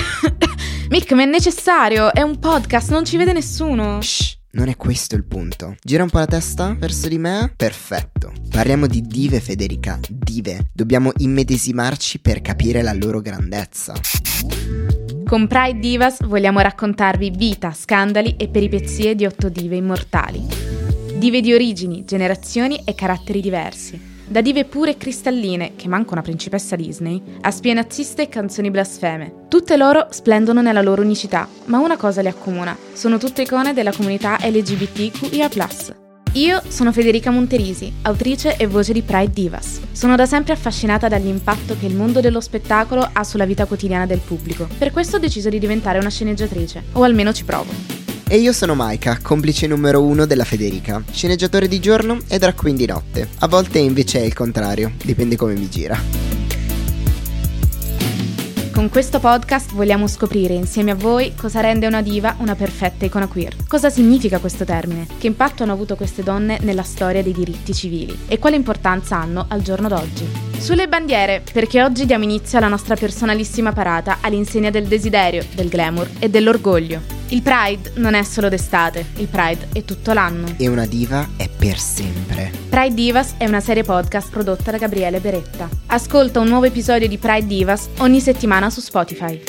Mick, ma è necessario, è un podcast, non ci vede nessuno. Shh. Non è questo il punto. Gira un po' la testa verso di me? Perfetto. Parliamo di dive, Federica. Dive. Dobbiamo immedesimarci per capire la loro grandezza. Con Pride Divas vogliamo raccontarvi vita, scandali e peripezie di otto dive immortali. Dive di origini, generazioni e caratteri diversi. Da dive pure e cristalline, che manca una principessa Disney, a spie naziste e canzoni blasfeme. Tutte loro splendono nella loro unicità, ma una cosa le accomuna: sono tutte icone della comunità LGBTQIA. Io sono Federica Monterisi, autrice e voce di Pride Divas. Sono da sempre affascinata dall'impatto che il mondo dello spettacolo ha sulla vita quotidiana del pubblico. Per questo ho deciso di diventare una sceneggiatrice, o almeno ci provo. E io sono Maika, complice numero uno della Federica, sceneggiatore di giorno e drag queen di notte. A volte invece è il contrario, dipende come mi gira. Con questo podcast vogliamo scoprire insieme a voi cosa rende una diva una perfetta icona queer. Cosa significa questo termine? Che impatto hanno avuto queste donne nella storia dei diritti civili? E quale importanza hanno al giorno d'oggi? Sulle bandiere, perché oggi diamo inizio alla nostra personalissima parata all'insegna del desiderio, del glamour e dell'orgoglio. Il Pride non è solo d'estate, il Pride è tutto l'anno. E una diva è per sempre. Pride Divas è una serie podcast prodotta da Gabriele Beretta. Ascolta un nuovo episodio di Pride Divas ogni settimana su Spotify.